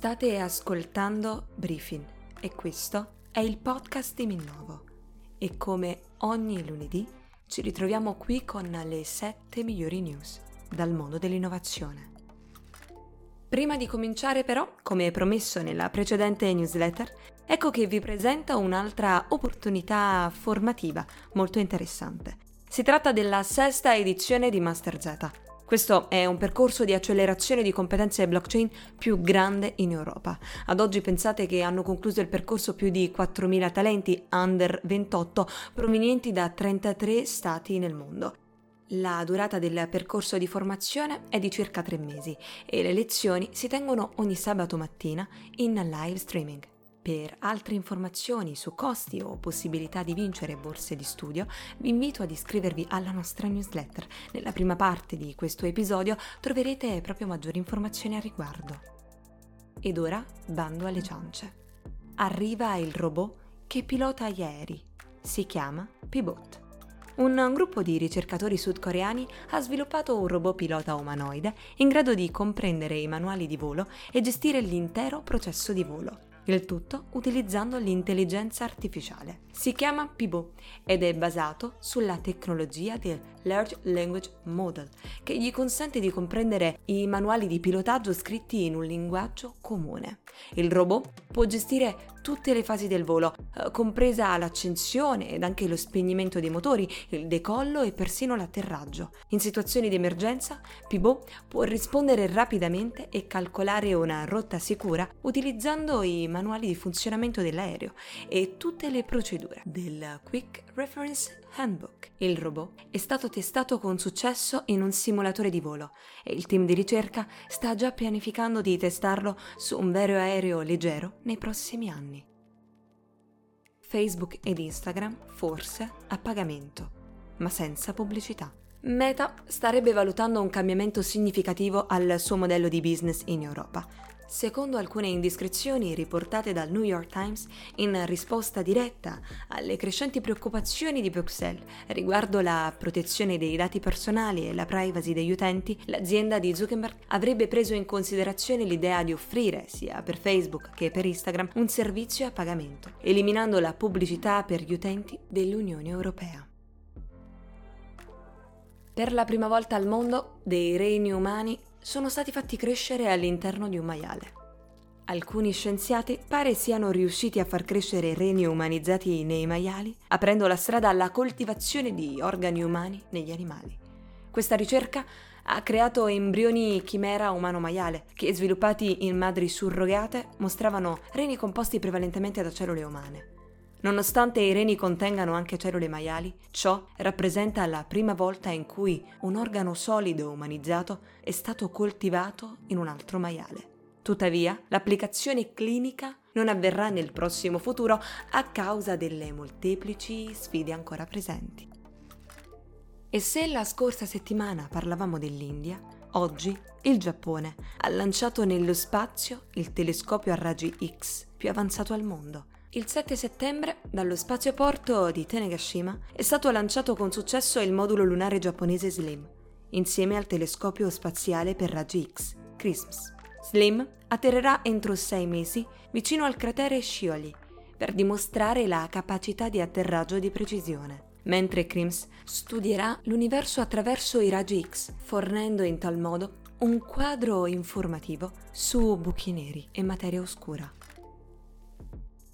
State ascoltando Briefing e questo è il podcast di Minnovo. E come ogni lunedì ci ritroviamo qui con le 7 migliori news dal mondo dell'innovazione. Prima di cominciare però, come promesso nella precedente newsletter, ecco che vi presento un'altra opportunità formativa molto interessante. Si tratta della sesta edizione di Master Z, questo è un percorso di accelerazione di competenze blockchain più grande in Europa. Ad oggi pensate che hanno concluso il percorso più di 4.000 talenti under 28 provenienti da 33 stati nel mondo. La durata del percorso di formazione è di circa tre mesi e le lezioni si tengono ogni sabato mattina in live streaming. Per altre informazioni su costi o possibilità di vincere borse di studio, vi invito ad iscrivervi alla nostra newsletter. Nella prima parte di questo episodio troverete proprio maggiori informazioni al riguardo. Ed ora bando alle ciance. Arriva il robot che pilota gli aerei. Si chiama Pibot. Un gruppo di ricercatori sudcoreani ha sviluppato un robot pilota umanoide in grado di comprendere i manuali di volo e gestire l'intero processo di volo il tutto utilizzando l'intelligenza artificiale. Si chiama Pibo ed è basato sulla tecnologia del Large Language Model, che gli consente di comprendere i manuali di pilotaggio scritti in un linguaggio comune. Il robot può gestire tutte le fasi del volo, eh, compresa l'accensione ed anche lo spegnimento dei motori, il decollo e persino l'atterraggio. In situazioni di emergenza, Pibo può rispondere rapidamente e calcolare una rotta sicura utilizzando i manuali di funzionamento dell'aereo e tutte le procedure del Quick Reference Handbook. Il robot è stato testato con successo in un simulatore di volo e il team di ricerca sta già pianificando di testarlo su un vero aereo leggero nei prossimi anni. Facebook ed Instagram forse a pagamento, ma senza pubblicità. Meta starebbe valutando un cambiamento significativo al suo modello di business in Europa Secondo alcune indiscrezioni riportate dal New York Times in risposta diretta alle crescenti preoccupazioni di Bruxelles riguardo la protezione dei dati personali e la privacy degli utenti, l'azienda di Zuckerberg avrebbe preso in considerazione l'idea di offrire, sia per Facebook che per Instagram, un servizio a pagamento, eliminando la pubblicità per gli utenti dell'Unione Europea. Per la prima volta al mondo, dei reni umani sono stati fatti crescere all'interno di un maiale. Alcuni scienziati pare siano riusciti a far crescere reni umanizzati nei maiali, aprendo la strada alla coltivazione di organi umani negli animali. Questa ricerca ha creato embrioni chimera umano-maiale che, sviluppati in madri surrogate, mostravano reni composti prevalentemente da cellule umane. Nonostante i reni contengano anche cellule maiali, ciò rappresenta la prima volta in cui un organo solido umanizzato è stato coltivato in un altro maiale. Tuttavia, l'applicazione clinica non avverrà nel prossimo futuro a causa delle molteplici sfide ancora presenti. E se la scorsa settimana parlavamo dell'India, oggi il Giappone ha lanciato nello spazio il telescopio a raggi X più avanzato al mondo, il 7 settembre, dallo spazioporto di Tenegashima, è stato lanciato con successo il modulo lunare giapponese SLIM, insieme al telescopio spaziale per raggi X, CRISMS. SLIM atterrerà entro sei mesi vicino al cratere Scioli per dimostrare la capacità di atterraggio di precisione, mentre CRIMS studierà l'universo attraverso i raggi X, fornendo in tal modo un quadro informativo su buchi neri e materia oscura.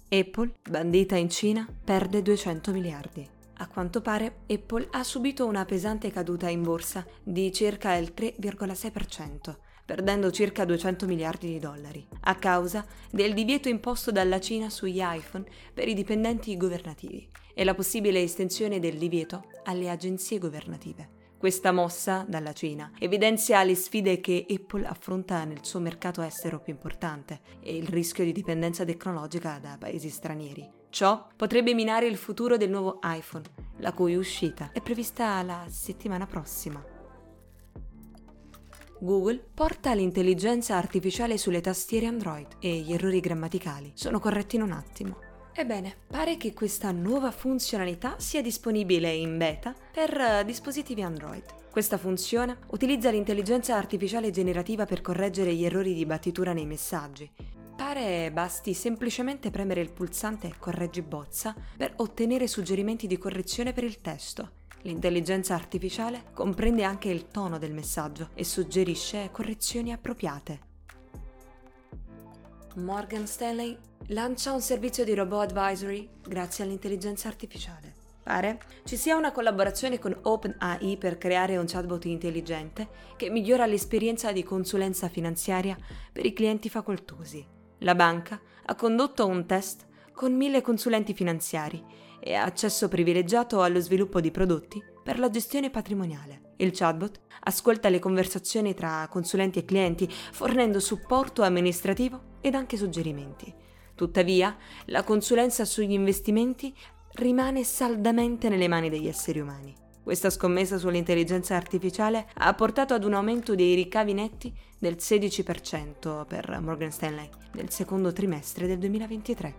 Apple, bandita in Cina, perde 200 miliardi. A quanto pare, Apple ha subito una pesante caduta in borsa di circa il 3,6%, perdendo circa 200 miliardi di dollari, a causa del divieto imposto dalla Cina sugli iPhone per i dipendenti governativi e la possibile estensione del divieto alle agenzie governative. Questa mossa dalla Cina evidenzia le sfide che Apple affronta nel suo mercato estero più importante e il rischio di dipendenza tecnologica da paesi stranieri. Ciò potrebbe minare il futuro del nuovo iPhone, la cui uscita è prevista la settimana prossima. Google porta l'intelligenza artificiale sulle tastiere Android e gli errori grammaticali sono corretti in un attimo. Ebbene, pare che questa nuova funzionalità sia disponibile in beta per uh, dispositivi Android. Questa funzione utilizza l'intelligenza artificiale generativa per correggere gli errori di battitura nei messaggi. Pare basti semplicemente premere il pulsante Correggi bozza per ottenere suggerimenti di correzione per il testo. L'intelligenza artificiale comprende anche il tono del messaggio e suggerisce correzioni appropriate. Morgan Stanley lancia un servizio di robot advisory grazie all'intelligenza artificiale. Pare ci sia una collaborazione con OpenAI per creare un chatbot intelligente che migliora l'esperienza di consulenza finanziaria per i clienti facoltosi. La banca ha condotto un test con mille consulenti finanziari e ha accesso privilegiato allo sviluppo di prodotti per la gestione patrimoniale. Il chatbot ascolta le conversazioni tra consulenti e clienti, fornendo supporto amministrativo ed anche suggerimenti. Tuttavia, la consulenza sugli investimenti rimane saldamente nelle mani degli esseri umani. Questa scommessa sull'intelligenza artificiale ha portato ad un aumento dei ricavi netti del 16% per Morgan Stanley nel secondo trimestre del 2023.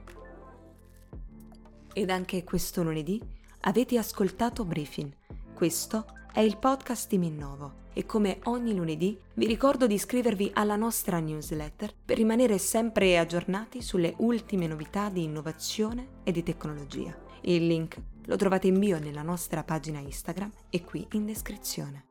Ed anche questo lunedì avete ascoltato Briefing. Questo è il podcast di Minnovo e come ogni lunedì vi ricordo di iscrivervi alla nostra newsletter per rimanere sempre aggiornati sulle ultime novità di innovazione e di tecnologia. Il link lo trovate in bio nella nostra pagina Instagram e qui in descrizione.